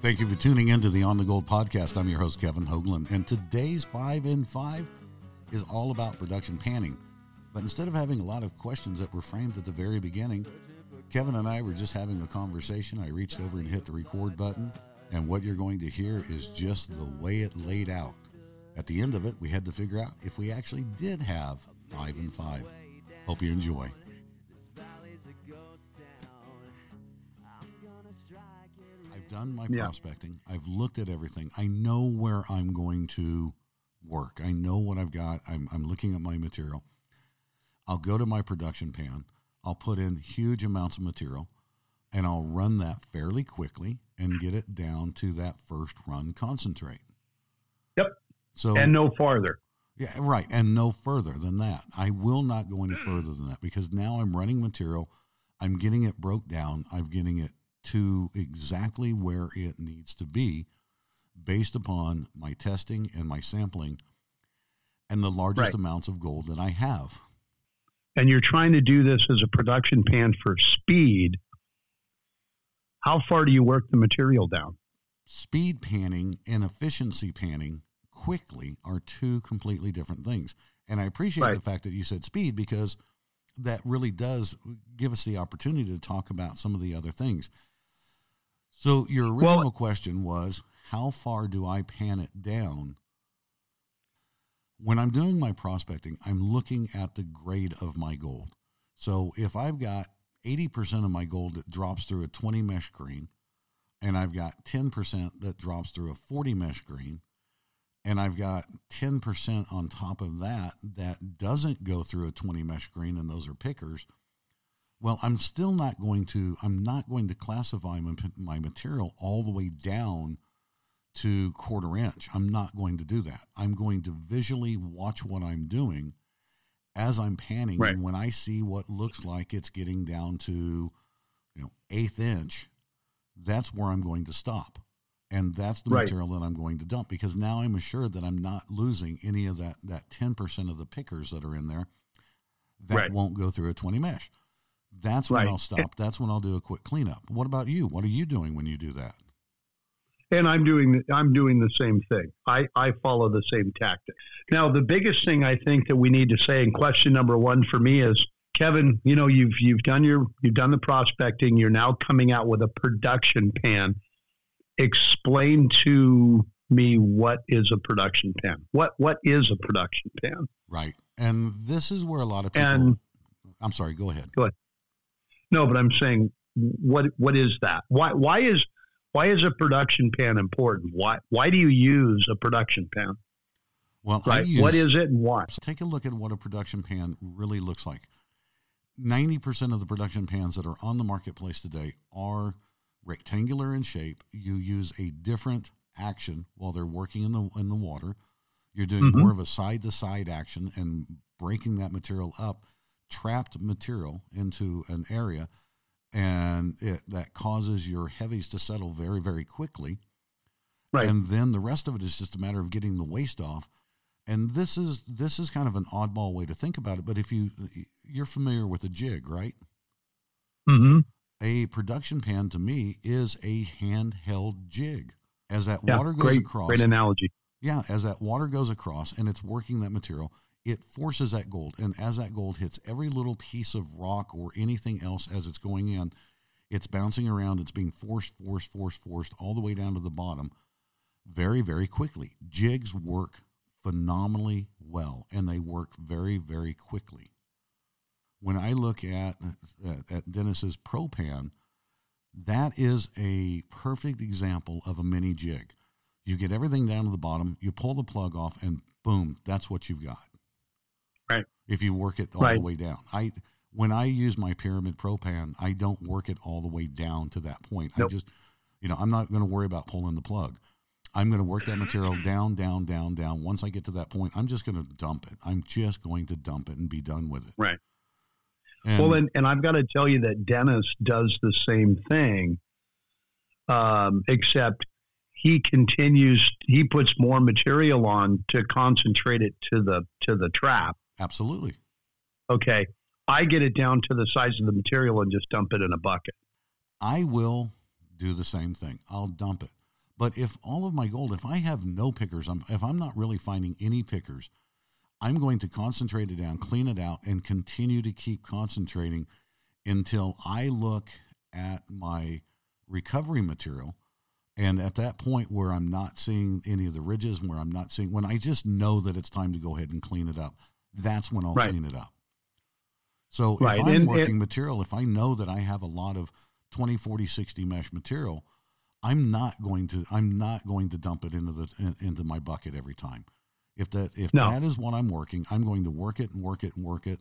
Thank you for tuning in to the On the Gold podcast. I'm your host, Kevin Hoagland, and today's five in five is all about production panning. But instead of having a lot of questions that were framed at the very beginning, Kevin and I were just having a conversation. I reached over and hit the record button, and what you're going to hear is just the way it laid out. At the end of it, we had to figure out if we actually did have five and five. Hope you enjoy. Done my Yeah. prospecting. I've looked at everything. I know where I'm going to work. I know what I've got. I'm, I'm looking at my material. I'll go to my production pan. I'll put in huge amounts of material and I'll run that fairly quickly and get it down to that first run concentrate. Yep. So and no farther. yeah, right. And no further than that. I will not go any further than that because now I'm running material. I'm getting it broke down. I'm getting it to exactly where it needs to be based upon my testing and my sampling and the largest Right. amounts of gold that I have. And you're trying to do this as a production pan for speed. How far do you work the material down? Speed panning and efficiency panning quickly are two completely different things. And I appreciate Right. the fact that you said speed because that really does give us the opportunity to talk about some of the other things. So your Well- original question was how far do I pan it down? When I'm doing my prospecting, I'm looking at the grade of my gold. So if I've got 80% of my gold that drops through a 20 mesh green, and I've got 10% that drops through a 40 mesh green, and I've got 10% on top of that that doesn't go through a 20 mesh green, and those are pickers. Well, I'm still not going to, I'm not going to classify my, my material all the way down to quarter inch. I'm not going to do that. I'm going to visually watch what I'm doing as I'm panning. Right. And when I see what looks like it's getting down to, you know, eighth inch, that's where I'm going to stop. And that's the Right. material that I'm going to dump because now I'm assured that I'm not losing any of that, that 10% of the pickers that are in there that Right. won't go through a 20 mesh. That's when Right. I'll stop. That's when I'll do a quick cleanup. What about you? What are you doing when you do that? And I'm doing I'm doing the same thing. I, I follow the same tactic. Now, the biggest thing I think that we need to say, in question number one for me is, Kevin, you know, you've you've done your you've done the prospecting. You're now coming out with a production pan. Explain to me what is a production pan. What what is a production pan? Right. And this is where a lot of people. And- I'm sorry. Go ahead. Go ahead. No, but I'm saying what what is that? Why why is why is a production pan important? Why why do you use a production pan? Well, I Right. use, what is it and why? Take a look at what a production pan really looks like. 90% of the production pans that are on the marketplace today are rectangular in shape. You use a different action while they're working in the in the water. You're doing Mhm. more of a side to side action and breaking that material up, trapped material into an area, and it, that causes your heavies to settle very very quickly. Right. And then the rest of it is just a matter of getting the waste off. And this is this is kind of an oddball way to think about it. But if you you're familiar with a jig, right? Mm-hmm. A production pan to me is a handheld jig. As that Yeah, water goes great, across, great analogy. yeah, as that water goes across and it's working that material, it forces that gold. And as that gold hits every little piece of rock or anything else as it's going in, it's bouncing around. It's being forced, forced, forced, forced all the way down to the bottom very, very quickly. Jigs work phenomenally well and they work very, very quickly. When I look at, at, Dennis's Propan, that is a perfect example of a mini jig. You get everything down to the bottom, you pull the plug off, and boom, that's what you've got. Right. If you work it all the way down. I when I use my pyramid propan, I don't work it all the way down to that point. Nope. I just you know, I'm not going to worry about pulling the plug. I'm going to work that material down, down, down, down. Once I get to that point, I'm just going to dump it. I'm just going to dump it and be done with it. Right. And, well, and, and I've got to tell you that Dennis does the same thing, um, except he continues. He puts more material on to concentrate it to the to the trap. Absolutely. Okay, I get it down to the size of the material and just dump it in a bucket. I will do the same thing. I'll dump it. But if all of my gold, if I have no pickers, I'm, if I'm not really finding any pickers, I'm going to concentrate it down, clean it out, and continue to keep concentrating until I look at my recovery material. And at that point where I'm not seeing any of the ridges, where I'm not seeing, when I just know that it's time to go ahead and clean it up, that's when I'll Right. clean it up. So Right. if I'm And- working and- material, if I know that I have a lot of 20, 40, 60 mesh material, I'm not going to I'm not going to dump it into the in, into my bucket every time. If that if No. that is what I'm working, I'm going to work it and work it and work it.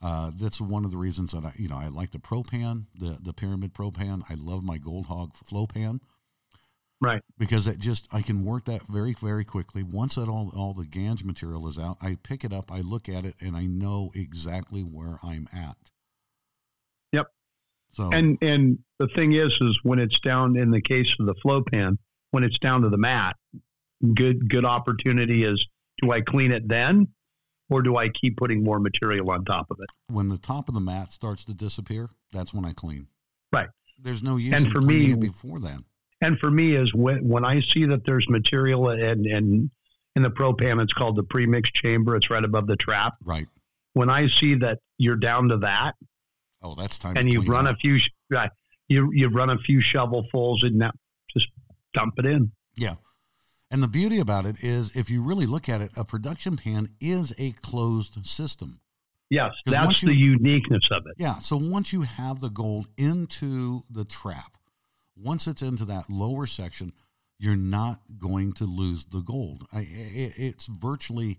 Uh, that's one of the reasons that I you know I like the Propan, the the Pyramid Propan. I love my Gold Hog Flow Pan Right. because it just I can work that very very quickly. Once that all all the gangue material is out, I pick it up, I look at it, and I know exactly where I'm at. Yep. So And and the thing is, is when it's down in the case of the flow pan, when it's down to the mat, good good opportunity is do I clean it then, or do I keep putting more material on top of it? when the top of the mat starts to disappear, that's when I clean. Right. There's no use And for cleaning me- before then. And for me, is when when I see that there's material and and in the propan, it's called the premix chamber. It's right above the trap. Right. When I see that you're down to that, Oh, that's time. and to you've run a few, sh- right, you you've run a few shovelfuls, and now just dump it in. Yeah. And the beauty about it is, if you really look at it, a production pan is a closed system. Yes, that's you- the uniqueness of it. Yeah. So once you have the gold into the trap, once it's into that lower section, you're not going to lose the gold. I, it, it's virtually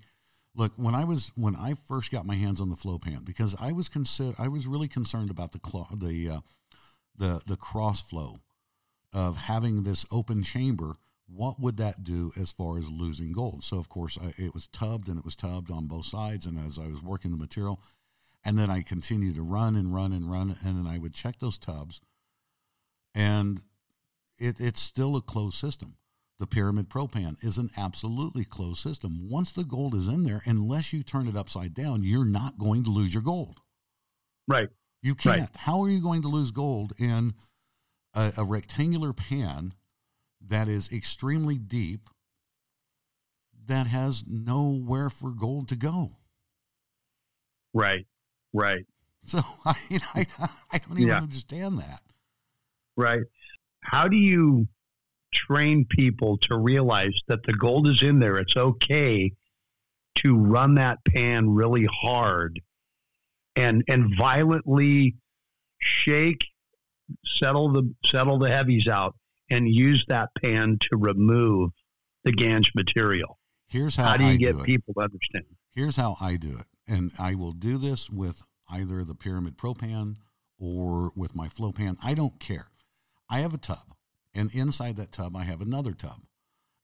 look when I was when I first got my hands on the flow pan because I was consider I was really concerned about the the uh, the the cross flow of having this open chamber. What would that do as far as losing gold? So of course I, it was tubbed and it was tubbed on both sides, and as I was working the material, and then I continued to run and run and run, and then I would check those tubs, and it, it's still a closed system. The pyramid propan is an absolutely closed system. Once the gold is in there, unless you turn it upside down, you're not going to lose your gold. Right. You can't. How are you going to lose gold in a, a rectangular pan that is extremely deep that has nowhere for gold to go? Right. Right. So I, I, I don't even Yeah. understand that. Right. How do you train people to realize that the gold is in there? It's okay to run that pan really hard and and violently shake, settle the settle the heavies out, and use that pan to remove the gangue material. Here's how, How do you I get do people to understand? Here's how I do it. And I will do this with either the Pyramid Propan or with my Flow Pan. I don't care. I have a tub, and inside that tub, I have another tub.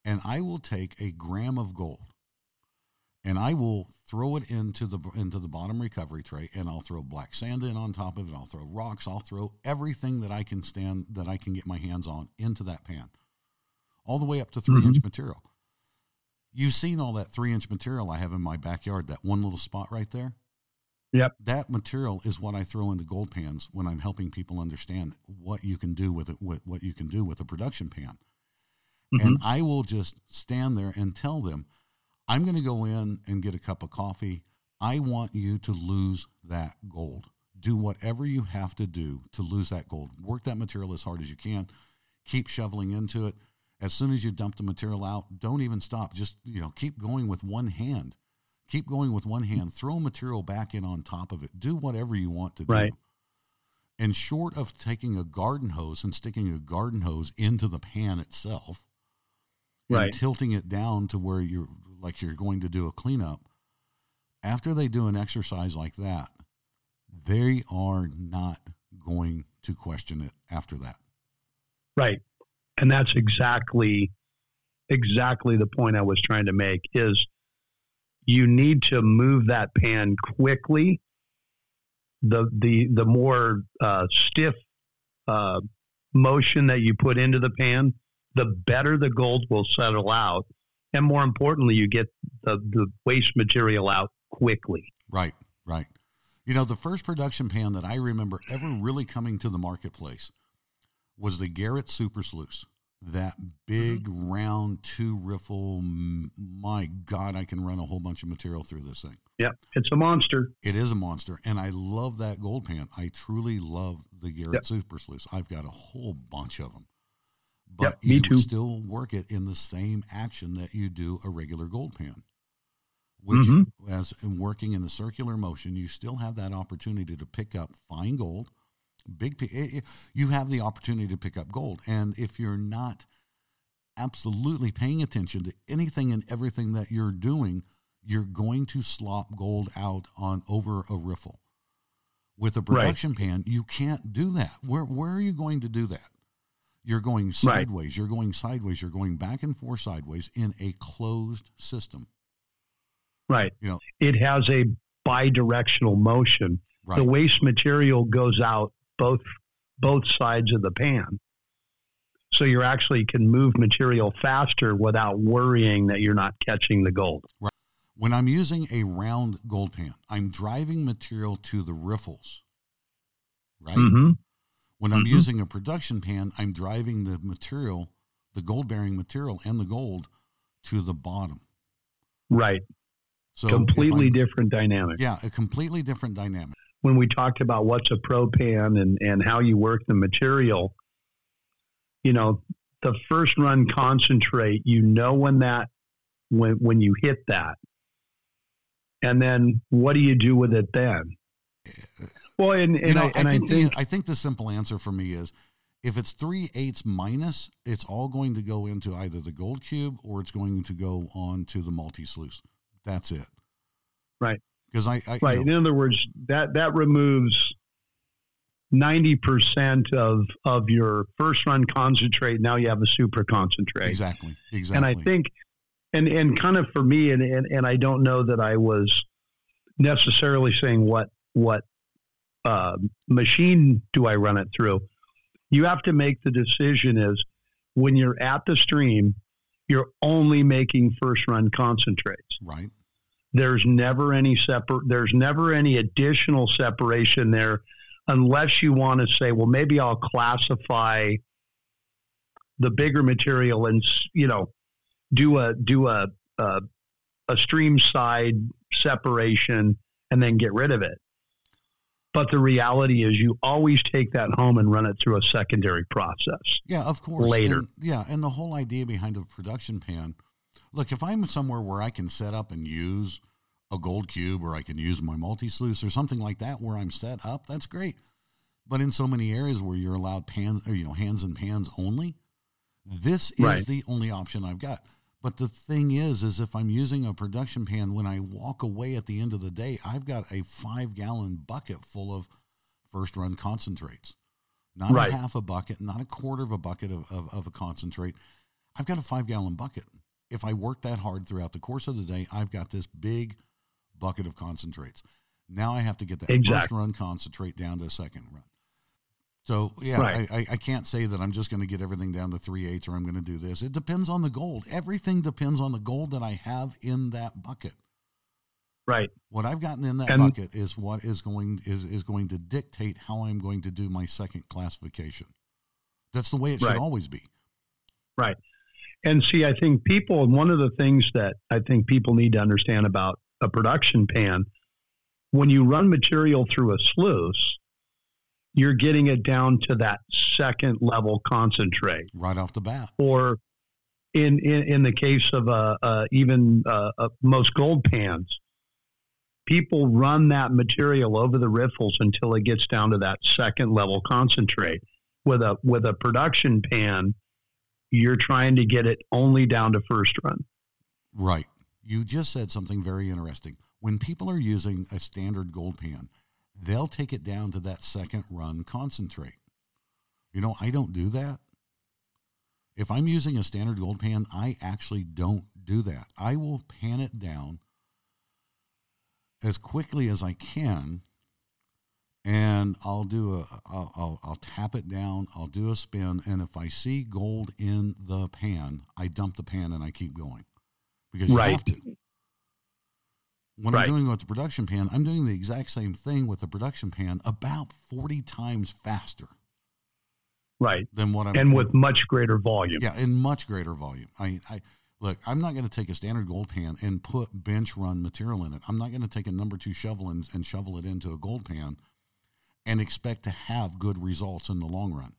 And I will take a gram of gold and I will throw it into the into the bottom recovery tray and I'll throw black sand in on top of it. I'll throw rocks, I'll throw everything that I can stand that I can get my hands on into that pan. All the way up to 3 Mhm. inch material. You've seen all that three inch material I have in my backyard, that one little spot right there. Yep. That material is what I throw into gold pans when I'm helping people understand what you can do with it, what, what you can do with a production pan. Mm-hmm. And I will just stand there and tell them, I'm going to go in and get a cup of coffee. I want you to lose that gold. Do whatever you have to do to lose that gold. Work that material as hard as you can. Keep shoveling into it. As soon as you dump the material out, don't even stop. Just, you know, keep going with one hand. Keep going with one hand. Throw material back in on top of it. Do whatever you want to do. Right. And short of taking a garden hose and sticking a garden hose into the pan itself, and Right. tilting it down to where you're like you're going to do a cleanup. After they do an exercise like that, they are not going to question it after that. Right. And that's exactly exactly the point I was trying to make is you need to move that pan quickly. The the the more uh, stiff uh, motion that you put into the pan, the better the gold will settle out, and more importantly, you get the, the waste material out quickly. Right, right. You know, the first production pan that I remember ever really coming to the marketplace was the Garrett Super Sluice. That big round two riffle. My God, I can run a whole bunch of material through this thing. Yeah, it's a monster. It is a monster, and I love that gold pan. I truly love the Garrett Yep. Super Sluice. I've got a whole bunch of them, but Yep, you too. still work it in the same action that you do a regular gold pan. Which, Mhm. as in working in the circular motion, you still have that opportunity to pick up fine gold. Big, eh, eh, you have the opportunity to pick up gold, and if you're not absolutely paying attention to anything and everything that you're doing, you're going to slop gold out on over a riffle. With a Right. production pan, you can't do that. Where where are you going to do that? You're going sideways. You're going sideways. You're going back and forth sideways in a closed system. Right. You know- it has a bidirectional motion. Right. The waste material goes out both both sides of the pan. So you actually can move material faster without worrying that you're not catching the gold. Right. When I'm using a round gold pan, I'm driving material to the riffles. Right? hmm When I'm Mhm. using a production pan, I'm driving the material, the gold bearing material and the gold to the bottom. Right. So Completely different dynamic. Yeah, a completely different dynamic. When we talked about what's a pro pan and, and how you work the material, you know, the first run concentrate, you know when that when when you hit that. And then what do you do with it then? Well, and, and, you know, I, I, and I think think the, I think the simple answer for me is if it's three eighths minus, it's all going to go into either the gold cube or it's going to go on to the multi sluice. That's it. Right. Because I, I you Right. know, In other words, that that removes ninety percent of of your first run concentrate. Now you have a super concentrate, exactly, exactly. and I think, and and kind of for me, and and, and I don't know that I was necessarily saying what what uh, machine do I run it through. You have to make the decision is when you're at the stream, you're only making first run concentrates right. There's never any separate there's never any additional separation there unless you want to say well maybe i'll classify the bigger material and you know do a do a a, a stream side separation and then get rid of it but the reality is you always take that home and run it through a secondary process Yeah, of course. later. And, yeah, and the whole idea behind a production pan. Look, if I'm somewhere where I can set up and use a gold cube, or I can use my multi sluice, or something like that, where I'm set up, that's great. But in so many areas where you're allowed pans, or you know, hands and pans only, this is Right. the only option I've got. But the thing is, is if I'm using a production pan, when I walk away at the end of the day, I've got a five gallon bucket full of first run concentrates. Not Right. a half a bucket, not a quarter of a bucket of, of, of a concentrate. I've got a five gallon bucket. If I work that hard throughout the course of the day, I've got this big bucket of concentrates. Now I have to get that first run concentrate down to a second run. So yeah, Right. I, I, I can't say that I'm just going to get everything down to three eighths or I'm going to do this. It depends on the gold. Everything depends on the gold that I have in that bucket. right What I've gotten in that And- bucket is what is going is, is going to dictate how I'm going to do my second classification. That's the way it should Right. always be. Right. And see, I think people, and one of the things that I think people need to understand about a production pan, when you run material through a sluice, you're getting it down to that second level concentrate. Right off the bat. Or in, in, in the case of uh, uh, even uh, uh, most gold pans, people run that material over the riffles until it gets down to that second level concentrate. With a with a production pan, you're trying to get it only down to first run. Right. You just said something very interesting. When people are using a standard gold pan, they'll take it down to that second run concentrate. You know, I don't do that. If I'm using a standard gold pan, I actually don't do that. I will pan it down as quickly as I can and I'll do a I'll, I'll, I'll tap it down i'll do a spin and if i see gold in the pan i dump the pan and i keep going because you Right. have to when Right. i'm doing with the production pan i'm doing the exact same thing with the production pan about 40 times faster Right. than what I'm And with much greater volume. yeah, in much greater volume. I, I look, I'm not going to take a standard gold pan and put bench run material in it. I'm not going to take a number two shovel and, and shovel it into a gold pan and expect to have good results in the long run.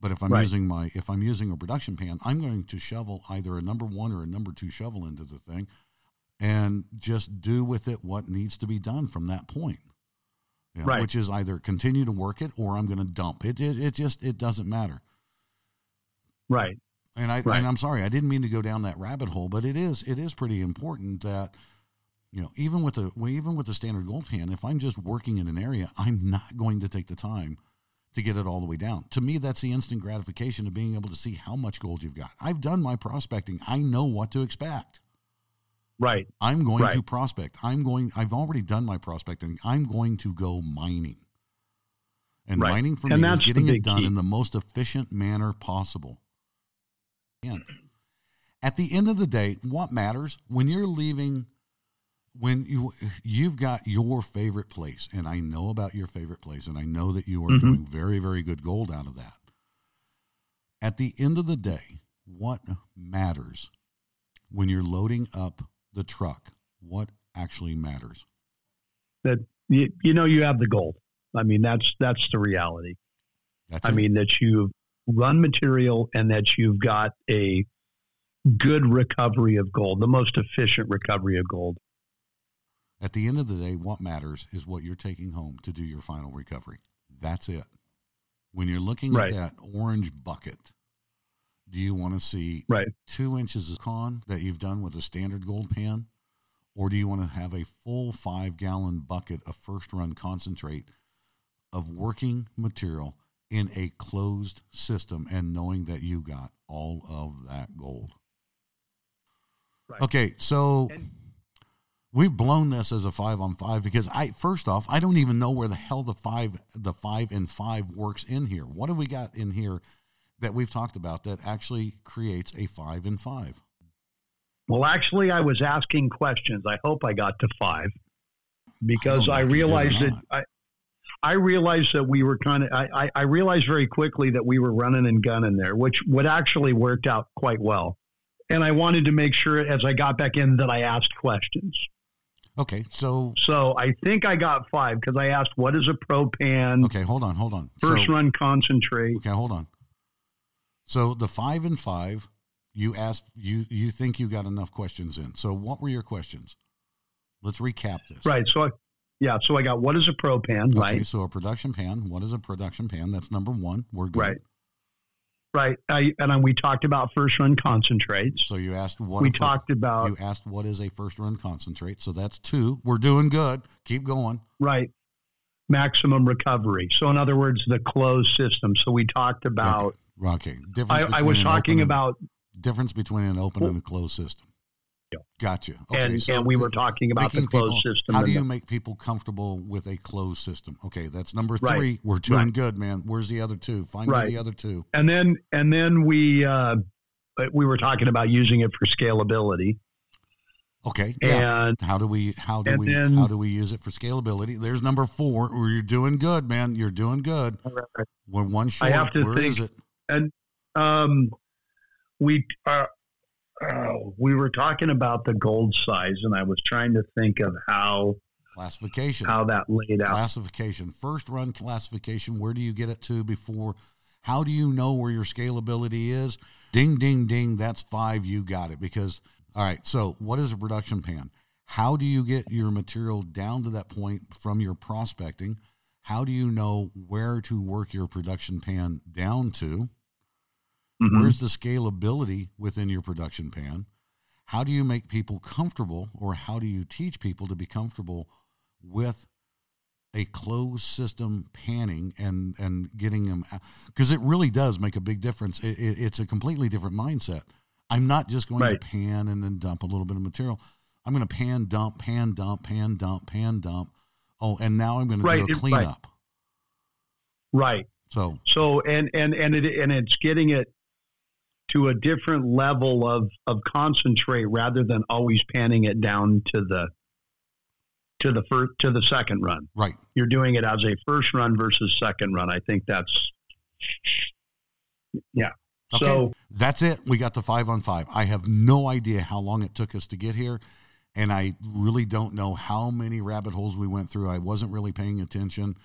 But if I'm Right. using my if I'm using a production pan, I'm going to shovel either a number one or a number two shovel into the thing and just do with it what needs to be done from that point. You know, Right. Which is either continue to work it or I'm going to dump it. It, it just it doesn't matter. Right. And I Right. and I'm sorry, I didn't mean to go down that rabbit hole, but it is it is pretty important that you know even with the well, even with the standard gold pan, if I'm just working in an area, I'm not going to take the time to get it all the way down. To me, that's the instant gratification of being able to see how much gold you've got. I've done my prospecting. I know what to expect. Right. I'm going to prospect. I'm going. I've already done my prospecting. I'm going to go mining. And Right. mining for And me is getting it done key. in the most efficient manner possible. And at the end of the day, what matters when you're leaving, when you you've got your favorite place, and I know about your favorite place, and I know that you are Mhm. doing very, very good gold out of that. At the end of the day, what matters when you're loading up the truck? What actually matters? That you, you know you have the gold. I mean that's that's the reality. That's I it. mean that you've run material and that you've got a good recovery of gold, the most efficient recovery of gold. At the end of the day, what matters is what you're taking home to do your final recovery. That's it. When you're looking Right. at that orange bucket, do you want to see Right. two inches of con that you've done with a standard gold pan? Or do you want to have a full five gallon bucket of first run concentrate of working material in a closed system and knowing that you got all of that gold? Right. Okay, so And- we've blown this as a five on five because I first off I don't even know where the hell the five the five and five works in here. What have we got in here that we've talked about that actually creates a five and five? Well, actually, I was asking questions. I hope I got to five because I, if you did or realized that. I, I realized that we were kind of. I, I, I realized very quickly that we were running and gunning there, which would actually worked out quite well. And I wanted to make sure as I got back in that I asked questions. Okay, so So I think I got five because I asked, "What is a propan okay, hold on, hold on. first so, run concentrate?" Okay, hold on. So the five and five, you asked you you think you got enough questions in. So what were your questions? Let's recap this. Right. So, I, yeah. So I got what is a propan? Okay, Right. so a production pan. What is a production pan? That's number one. We're good. Right. Right. I, and then we talked about first run concentrates. So you asked what we talked about you asked what is a first run concentrate. So that's two. We're doing good. Keep going. right maximum recovery. So in other words, the closed system. So we talked about. Okay. Difference I, I was talking open about, difference between an open and a closed system. Gotcha. Okay, and, so and we were talking about the closed people- system. How do you the- make people comfortable with a closed system? Okay, that's number Right. three. We're doing Right. good, man. Where's the other two? Find Right. the other two. and then and then we uh, we were talking about using it for scalability. Okay. Yeah. And how do we how do we then- how do we use it for scalability? There's number four. Where you're doing good, man. You're doing good. We're one short. I have to Where is think- it? um, we uh, uh, we were talking about the gold size, and I was trying to think of how Classification. how that laid out. classification. First run classification. Where do you get it to before? How do you know where your scalability is? Ding ding ding. That's five. You got it. Because all right. So what is a production pan? How do you get your material down to that point from your prospecting? How do you know where to work your production pan down to Mhm. Where's the scalability within your production pan? How do you make people comfortable, or how do you teach people to be comfortable with a closed system panning and and getting them? Because it really does make a big difference. It, it, it's a completely different mindset. I'm not just going Right. to pan and then dump a little bit of material. I'm going to pan, dump, pan, dump, pan, dump, pan, dump. Oh, and now I'm going to Right, do a it- right. cleanup. Right. So So and and and it and it's getting it to a different level of of concentrate rather than always panning it down to the to the first to the second run. right, You're doing it as a first run versus second run. I think that's Yeah. Okay. So That's it. We got the five on five. I have no idea how long it took us to get here. And I really don't know how many rabbit holes we went through. I wasn't really paying attention,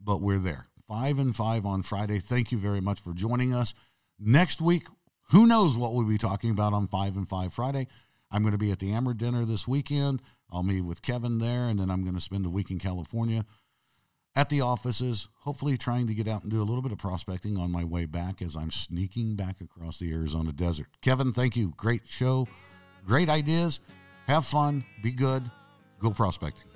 but we're there. Five and five on Friday. Thank you very much for joining us. Next week, who knows what we'll be talking about on Five and Five Friday. I'm going to be at the Amber dinner this weekend. I'll meet with Kevin there, and then I'm going to spend the week in California at the offices, hopefully trying to get out and do a little bit of prospecting on my way back as I'm sneaking back across the Arizona desert. Kevin, thank you. Great show, great ideas. Have fun, be good, go prospecting.